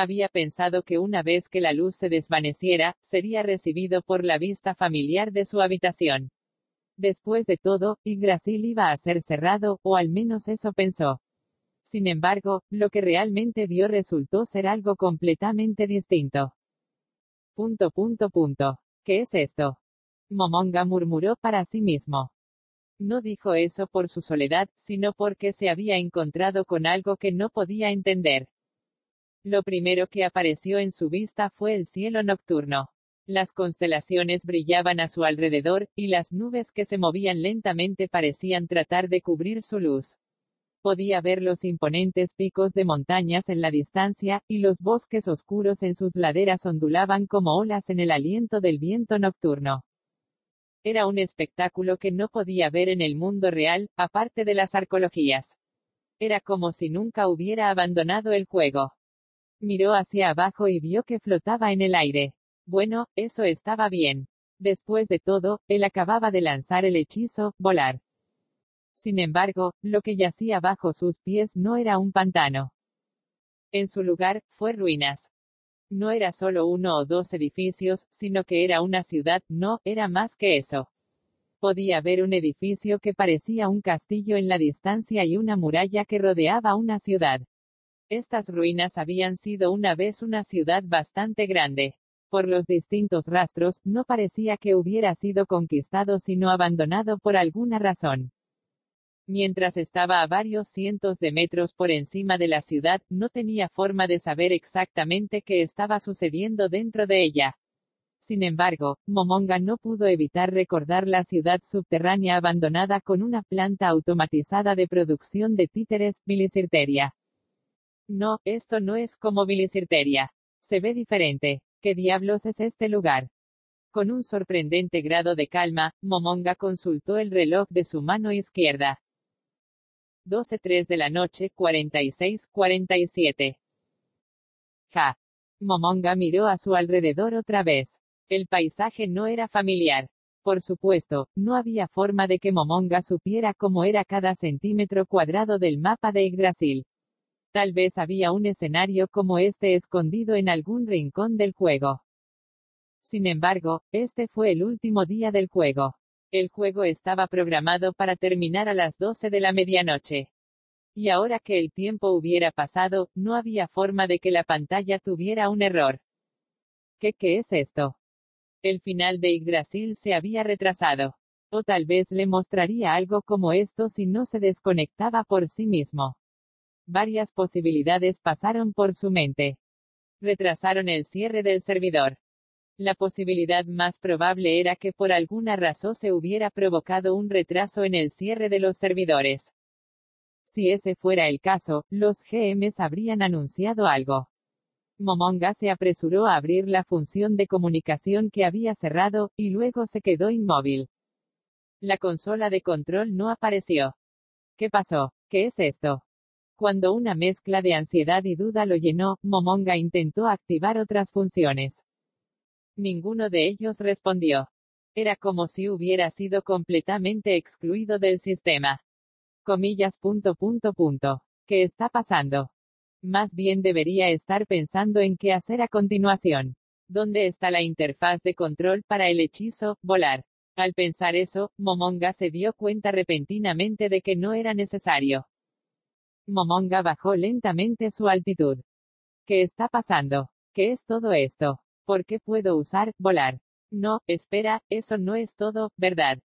Había pensado que una vez que la luz se desvaneciera, sería recibido por la vista familiar de su habitación. Después de todo, Yggdrasil iba a ser cerrado, o al menos eso pensó. Sin embargo, lo que realmente vio resultó ser algo completamente distinto. Punto punto punto. ¿Qué es esto? Momonga murmuró para sí mismo. No dijo eso por su soledad, sino porque se había encontrado con algo que no podía entender. Lo primero que apareció en su vista fue el cielo nocturno. Las constelaciones brillaban a su alrededor, y las nubes que se movían lentamente parecían tratar de cubrir su luz. Podía ver los imponentes picos de montañas en la distancia, y los bosques oscuros en sus laderas ondulaban como olas en el aliento del viento nocturno. Era un espectáculo que no podía ver en el mundo real, aparte de las arqueologías. Era como si nunca hubiera abandonado el juego. Miró hacia abajo y vio que flotaba en el aire. Bueno, eso estaba bien. Después de todo, él acababa de lanzar el hechizo, volar. Sin embargo, lo que yacía bajo sus pies no era un pantano. En su lugar, fue ruinas. No era solo uno o dos edificios, sino que era una ciudad, no, era más que eso. Podía ver un edificio que parecía un castillo en la distancia y una muralla que rodeaba una ciudad. Estas ruinas habían sido una vez una ciudad bastante grande. Por los distintos rastros, no parecía que hubiera sido conquistado sino abandonado por alguna razón. Mientras estaba a varios cientos de metros por encima de la ciudad, no tenía forma de saber exactamente qué estaba sucediendo dentro de ella. Sin embargo, Momonga no pudo evitar recordar la ciudad subterránea abandonada con una planta automatizada de producción de títeres, Bilicirteria. No, esto no es como Bilicirteria. Se ve diferente. ¿Qué diablos es este lugar? Con un sorprendente grado de calma, Momonga consultó el reloj de su mano izquierda. 12.3 de la noche, 46-47. Ja. Momonga miró a su alrededor otra vez. El paisaje no era familiar. Por supuesto, no había forma de que Momonga supiera cómo era cada centímetro cuadrado del mapa de Yggdrasil. Tal vez había un escenario como este escondido en algún rincón del juego. Sin embargo, este fue el último día del juego. El juego estaba programado para terminar a las 12 de la medianoche. Y ahora que el tiempo hubiera pasado, no había forma de que la pantalla tuviera un error. ¿Qué, qué es esto? El final de Yggdrasil se había retrasado. O tal vez le mostraría algo como esto si no se desconectaba por sí mismo. Varias posibilidades pasaron por su mente. Retrasaron el cierre del servidor. La posibilidad más probable era que por alguna razón se hubiera provocado un retraso en el cierre de los servidores. Si ese fuera el caso, los GMs habrían anunciado algo. Momonga se apresuró a abrir la función de comunicación que había cerrado, y luego se quedó inmóvil. La consola de control no apareció. ¿Qué pasó? ¿Qué es esto? Cuando una mezcla de ansiedad y duda lo llenó, Momonga intentó activar otras funciones. Ninguno de ellos respondió. Era como si hubiera sido completamente excluido del sistema. Comillas punto punto punto. ¿Qué está pasando? Más bien debería estar pensando en qué hacer a continuación. ¿Dónde está la interfaz de control para el hechizo, volar? Al pensar eso, Momonga se dio cuenta repentinamente de que no era necesario. Momonga bajó lentamente su altitud. ¿Qué está pasando? ¿Qué es todo esto? ¿Por qué puedo usar volar? No, espera, eso no es todo, ¿verdad?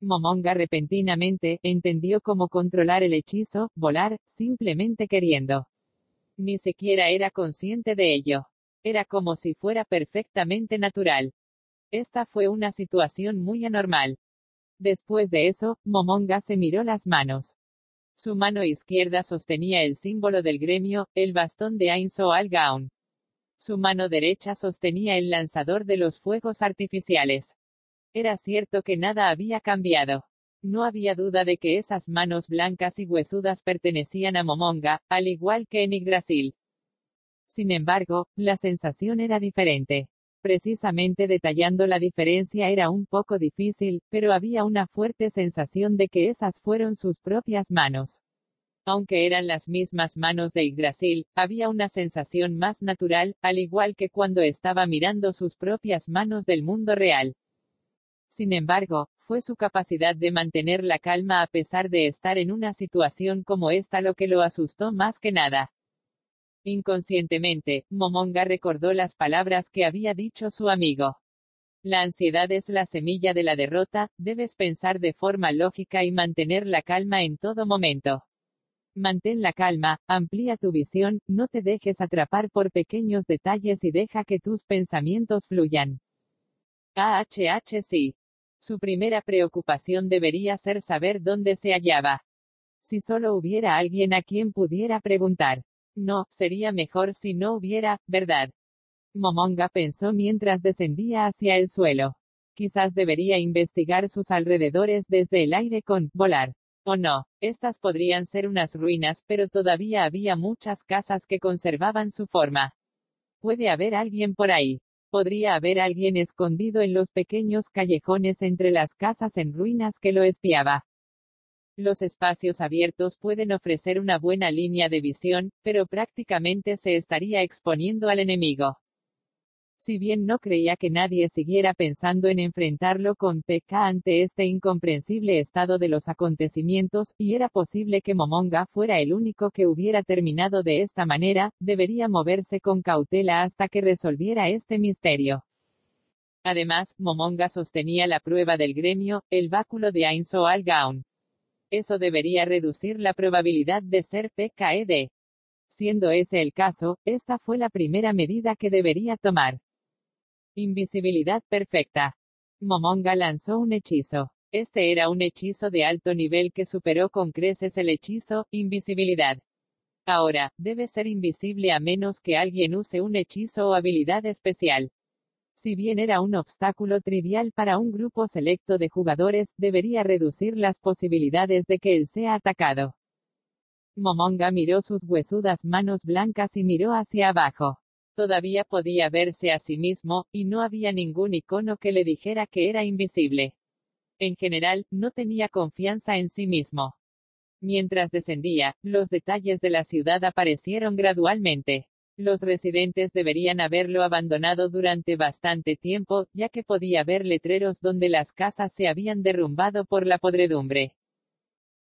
Momonga repentinamente entendió cómo controlar el hechizo, volar, simplemente queriendo. Ni siquiera era consciente de ello. Era como si fuera perfectamente natural. Esta fue una situación muy anormal. Después de eso, Momonga se miró las manos. Su mano izquierda sostenía el símbolo del gremio, el bastón de Ainso Al Gaun. Su mano derecha sostenía el lanzador de los fuegos artificiales. Era cierto que nada había cambiado. No había duda de que esas manos blancas y huesudas pertenecían a Momonga, al igual que en Yggdrasil. Sin embargo, la sensación era diferente. Precisamente detallando la diferencia era un poco difícil, pero había una fuerte sensación de que esas fueron sus propias manos. Aunque eran las mismas manos de Yggdrasil, había una sensación más natural, al igual que cuando estaba mirando sus propias manos del mundo real. Sin embargo, fue su capacidad de mantener la calma a pesar de estar en una situación como esta lo que lo asustó más que nada. Inconscientemente, Momonga recordó las palabras que había dicho su amigo. La ansiedad es la semilla de la derrota, debes pensar de forma lógica y mantener la calma en todo momento. Mantén la calma, amplía tu visión, no te dejes atrapar por pequeños detalles y deja que tus pensamientos fluyan. AHH sí. Su primera preocupación debería ser saber dónde se hallaba. Si solo hubiera alguien a quien pudiera preguntar. No, sería mejor si no hubiera, ¿verdad? Momonga pensó mientras descendía hacia el suelo. Quizás debería investigar sus alrededores desde el aire con volar. O no, estas podrían ser unas ruinas, pero todavía había muchas casas que conservaban su forma. Puede haber alguien por ahí. Podría haber alguien escondido en los pequeños callejones entre las casas en ruinas que lo espiaba. Los espacios abiertos pueden ofrecer una buena línea de visión, pero prácticamente se estaría exponiendo al enemigo. Si bien no creía que nadie siguiera pensando en enfrentarlo con PK ante este incomprensible estado de los acontecimientos, y era posible que Momonga fuera el único que hubiera terminado de esta manera, debería moverse con cautela hasta que resolviera este misterio. Además, Momonga sostenía la prueba del gremio, el báculo de Ainso al Gaon. Eso debería reducir la probabilidad de ser PKED. Siendo ese el caso, esta fue la primera medida que debería tomar. Invisibilidad perfecta. Momonga lanzó un hechizo. Este era un hechizo de alto nivel que superó con creces el hechizo, invisibilidad. Ahora, debe ser invisible a menos que alguien use un hechizo o habilidad especial. Si bien era un obstáculo trivial para un grupo selecto de jugadores, debería reducir las posibilidades de que él sea atacado. Momonga miró sus huesudas manos blancas y miró hacia abajo. Todavía podía verse a sí mismo, y no había ningún icono que le dijera que era invisible. En general, no tenía confianza en sí mismo. Mientras descendía, los detalles de la ciudad aparecieron gradualmente. Los residentes deberían haberlo abandonado durante bastante tiempo, ya que podía ver letreros donde las casas se habían derrumbado por la podredumbre.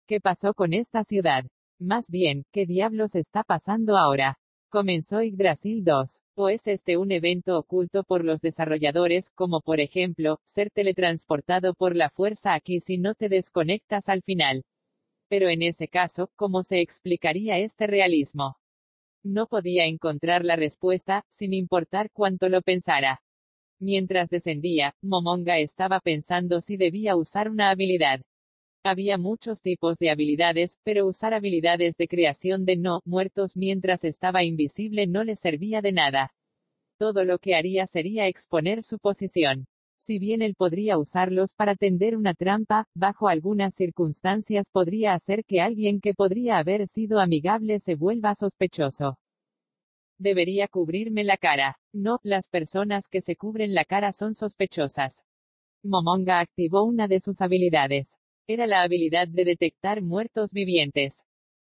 ¿Qué pasó con esta ciudad? Más bien, ¿qué diablos está pasando ahora? Comenzó Yggdrasil 2. ¿O es este un evento oculto por los desarrolladores, como por ejemplo, ser teletransportado por la fuerza aquí si no te desconectas al final? Pero en ese caso, ¿cómo se explicaría este realismo? No podía encontrar la respuesta, sin importar cuánto lo pensara. Mientras descendía, Momonga estaba pensando si debía usar una habilidad. Había muchos tipos de habilidades, pero usar habilidades de creación de no muertos mientras estaba invisible no le servía de nada. Todo lo que haría sería exponer su posición. Si bien él podría usarlos para tender una trampa, bajo algunas circunstancias podría hacer que alguien que podría haber sido amigable se vuelva sospechoso. Debería cubrirme la cara. No, las personas que se cubren la cara son sospechosas. Momonga activó una de sus habilidades era la habilidad de detectar muertos vivientes.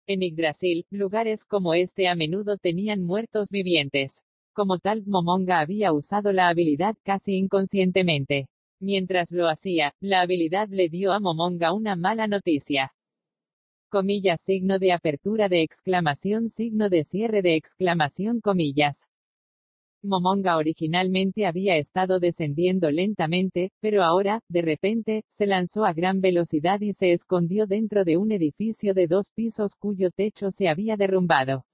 En Yggdrasil, lugares como este a menudo tenían muertos vivientes. Como tal, Momonga había usado la habilidad casi inconscientemente. Mientras lo hacía, la habilidad le dio a Momonga una mala noticia. Comillas signo de apertura de exclamación signo de cierre de exclamación comillas. Momonga originalmente había estado descendiendo lentamente, pero ahora, de repente, se lanzó a gran velocidad y se escondió dentro de un edificio de dos pisos cuyo techo se había derrumbado.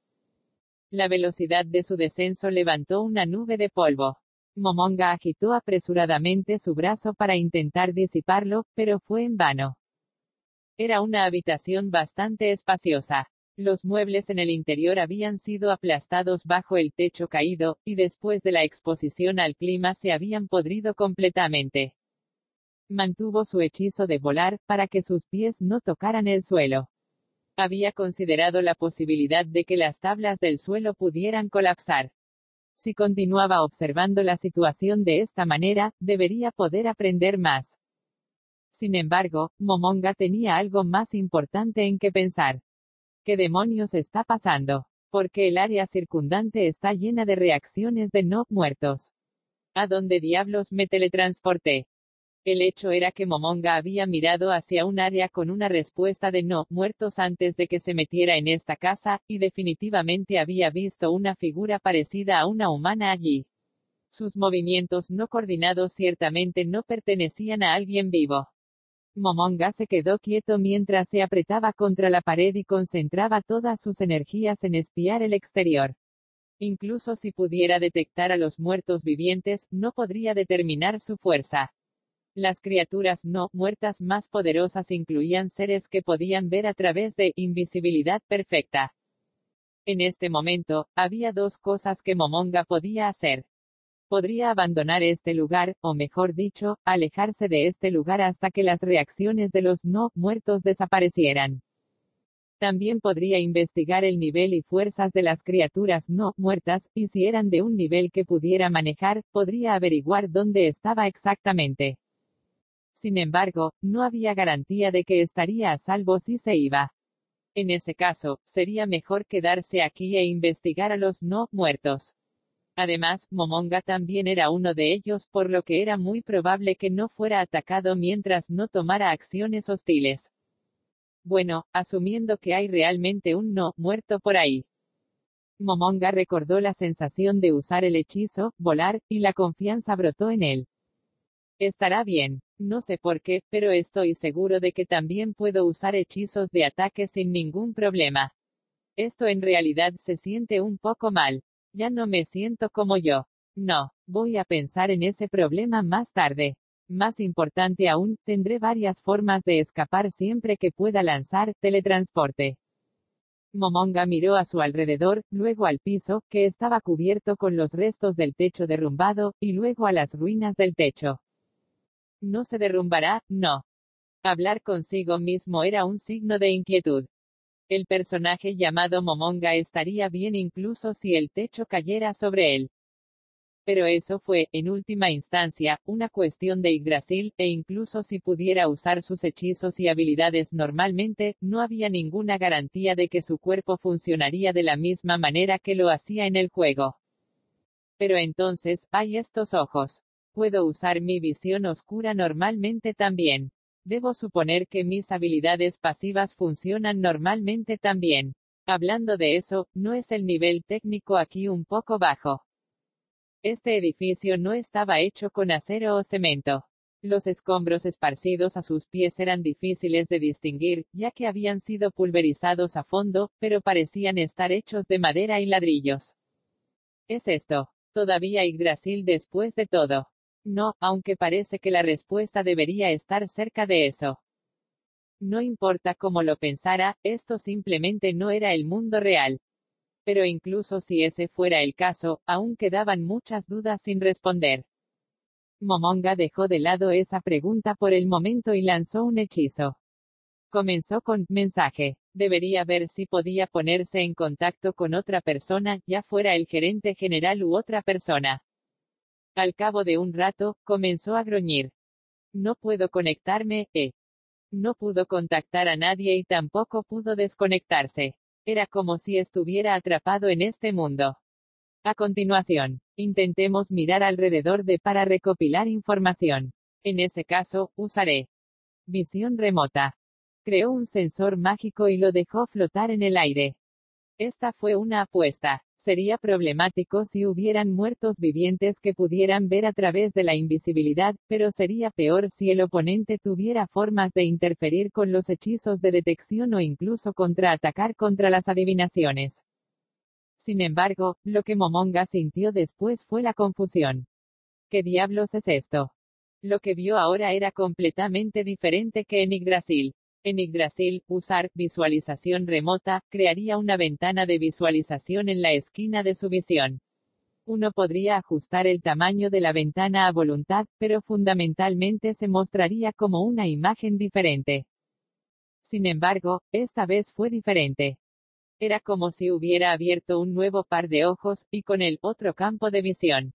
La velocidad de su descenso levantó una nube de polvo. Momonga agitó apresuradamente su brazo para intentar disiparlo, pero fue en vano. Era una habitación bastante espaciosa. Los muebles en el interior habían sido aplastados bajo el techo caído, y después de la exposición al clima se habían podrido completamente. Mantuvo su hechizo de volar, para que sus pies no tocaran el suelo. Había considerado la posibilidad de que las tablas del suelo pudieran colapsar. Si continuaba observando la situación de esta manera, debería poder aprender más. Sin embargo, Momonga tenía algo más importante en que pensar. ¿Qué demonios está pasando? Porque el área circundante está llena de reacciones de no muertos. ¿A dónde diablos me teletransporté? El hecho era que Momonga había mirado hacia un área con una respuesta de no muertos antes de que se metiera en esta casa, y definitivamente había visto una figura parecida a una humana allí. Sus movimientos no coordinados ciertamente no pertenecían a alguien vivo. Momonga se quedó quieto mientras se apretaba contra la pared y concentraba todas sus energías en espiar el exterior. Incluso si pudiera detectar a los muertos vivientes, no podría determinar su fuerza. Las criaturas no muertas más poderosas incluían seres que podían ver a través de invisibilidad perfecta. En este momento, había dos cosas que Momonga podía hacer. Podría abandonar este lugar, o mejor dicho, alejarse de este lugar hasta que las reacciones de los no muertos desaparecieran. También podría investigar el nivel y fuerzas de las criaturas no muertas, y si eran de un nivel que pudiera manejar, podría averiguar dónde estaba exactamente. Sin embargo, no había garantía de que estaría a salvo si se iba. En ese caso, sería mejor quedarse aquí e investigar a los no muertos. Además, Momonga también era uno de ellos, por lo que era muy probable que no fuera atacado mientras no tomara acciones hostiles. Bueno, asumiendo que hay realmente un no muerto por ahí. Momonga recordó la sensación de usar el hechizo, volar, y la confianza brotó en él. Estará bien. No sé por qué, pero estoy seguro de que también puedo usar hechizos de ataque sin ningún problema. Esto en realidad se siente un poco mal. Ya no me siento como yo. No, voy a pensar en ese problema más tarde. Más importante aún, tendré varias formas de escapar siempre que pueda lanzar teletransporte. Momonga miró a su alrededor, luego al piso, que estaba cubierto con los restos del techo derrumbado, y luego a las ruinas del techo. No se derrumbará, no. Hablar consigo mismo era un signo de inquietud. El personaje llamado Momonga estaría bien incluso si el techo cayera sobre él. Pero eso fue, en última instancia, una cuestión de Yggdrasil, e incluso si pudiera usar sus hechizos y habilidades normalmente, no había ninguna garantía de que su cuerpo funcionaría de la misma manera que lo hacía en el juego. Pero entonces, hay estos ojos. Puedo usar mi visión oscura normalmente también. Debo suponer que mis habilidades pasivas funcionan normalmente también. Hablando de eso, ¿no es el nivel técnico aquí un poco bajo? Este edificio no estaba hecho con acero o cemento. Los escombros esparcidos a sus pies eran difíciles de distinguir, ya que habían sido pulverizados a fondo, pero parecían estar hechos de madera y ladrillos. Es esto. Todavía Yggdrasil después de todo. No, aunque parece que la respuesta debería estar cerca de eso. No importa cómo lo pensara, esto simplemente no era el mundo real. Pero incluso si ese fuera el caso, aún quedaban muchas dudas sin responder. Momonga dejó de lado esa pregunta por el momento y lanzó un hechizo. Comenzó con mensaje. Debería ver si podía ponerse en contacto con otra persona, ya fuera el gerente general u otra persona. Al cabo de un rato, comenzó a gruñir. No puedo conectarme, eh. No pudo contactar a nadie y tampoco pudo desconectarse. Era como si estuviera atrapado en este mundo. A continuación, intentemos mirar alrededor de para recopilar información. En ese caso, usaré visión remota. Creó un sensor mágico y lo dejó flotar en el aire. Esta fue una apuesta. Sería problemático si hubieran muertos vivientes que pudieran ver a través de la invisibilidad, pero sería peor si el oponente tuviera formas de interferir con los hechizos de detección o incluso contraatacar contra las adivinaciones. Sin embargo, lo que Momonga sintió después fue la confusión. ¿Qué diablos es esto? Lo que vio ahora era completamente diferente que en Yggdrasil. En Yggdrasil, usar visualización remota crearía una ventana de visualización en la esquina de su visión. Uno podría ajustar el tamaño de la ventana a voluntad, pero fundamentalmente se mostraría como una imagen diferente. Sin embargo, esta vez fue diferente. Era como si hubiera abierto un nuevo par de ojos, y con el otro campo de visión.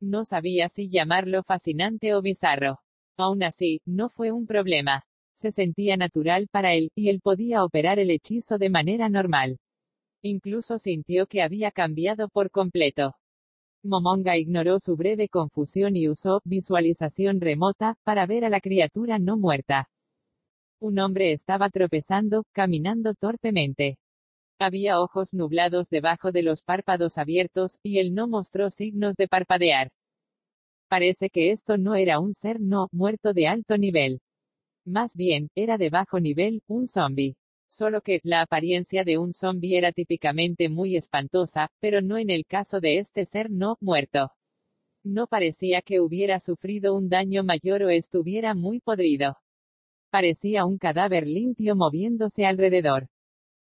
No sabía si llamarlo fascinante o bizarro. Aún así, no fue un problema. Se sentía natural para él, y él podía operar el hechizo de manera normal. Incluso sintió que había cambiado por completo. Momonga ignoró su breve confusión y usó visualización remota para ver a la criatura no muerta. Un hombre estaba tropezando, caminando torpemente. Había ojos nublados debajo de los párpados abiertos, y él no mostró signos de parpadear. Parece que esto no era un ser no muerto de alto nivel. Más bien, era de bajo nivel, un zombie. Solo que, la apariencia de un zombie era típicamente muy espantosa, pero no en el caso de este ser no muerto. No parecía que hubiera sufrido un daño mayor o estuviera muy podrido. Parecía un cadáver limpio moviéndose alrededor.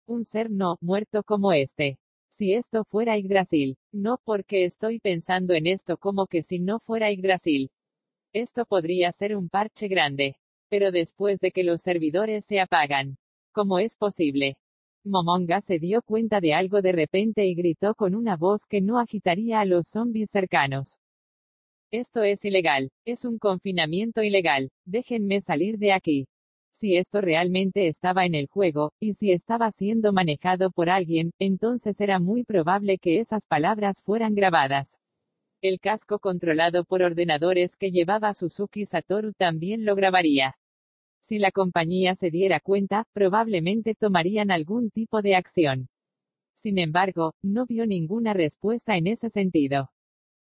Un ser no muerto como este. Si esto fuera Yggdrasil. No porque estoy pensando en esto como que si no fuera Yggdrasil. Esto podría ser un parche grande. Pero después de que los servidores se apagan, ¿Cómo es posible? Momonga se dio cuenta de algo de repente y gritó con una voz que no agitaría a los zombies cercanos. Esto es ilegal. Es un confinamiento ilegal. Déjenme salir de aquí. Si esto realmente estaba en el juego, y si estaba siendo manejado por alguien, entonces era muy probable que esas palabras fueran grabadas. El casco controlado por ordenadores que llevaba Suzuki Satoru también lo grabaría. Si la compañía se diera cuenta, probablemente tomarían algún tipo de acción. Sin embargo, no vio ninguna respuesta en ese sentido.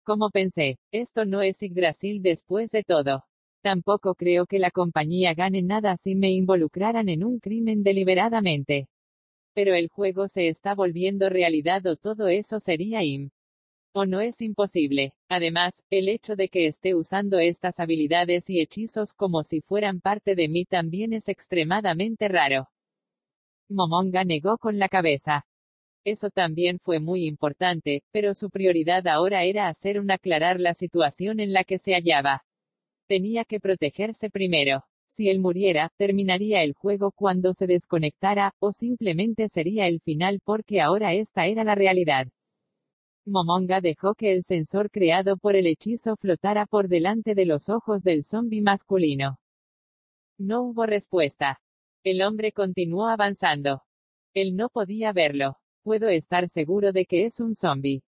Como pensé, esto no es Yggdrasil después de todo. Tampoco creo que la compañía gane nada si me involucraran en un crimen deliberadamente. Pero el juego se está volviendo realidad o todo eso sería im o no es imposible. Además, el hecho de que esté usando estas habilidades y hechizos como si fueran parte de mí también es extremadamente raro. Momonga negó con la cabeza. Eso también fue muy importante, pero su prioridad ahora era hacer un aclarar la situación en la que se hallaba. Tenía que protegerse primero. Si él muriera, terminaría el juego cuando se desconectara, o simplemente sería el final porque ahora esta era la realidad. Momonga dejó que el sensor creado por el hechizo flotara por delante de los ojos del zombi masculino. No hubo respuesta. El hombre continuó avanzando. Él no podía verlo. Puedo estar seguro de que es un zombi.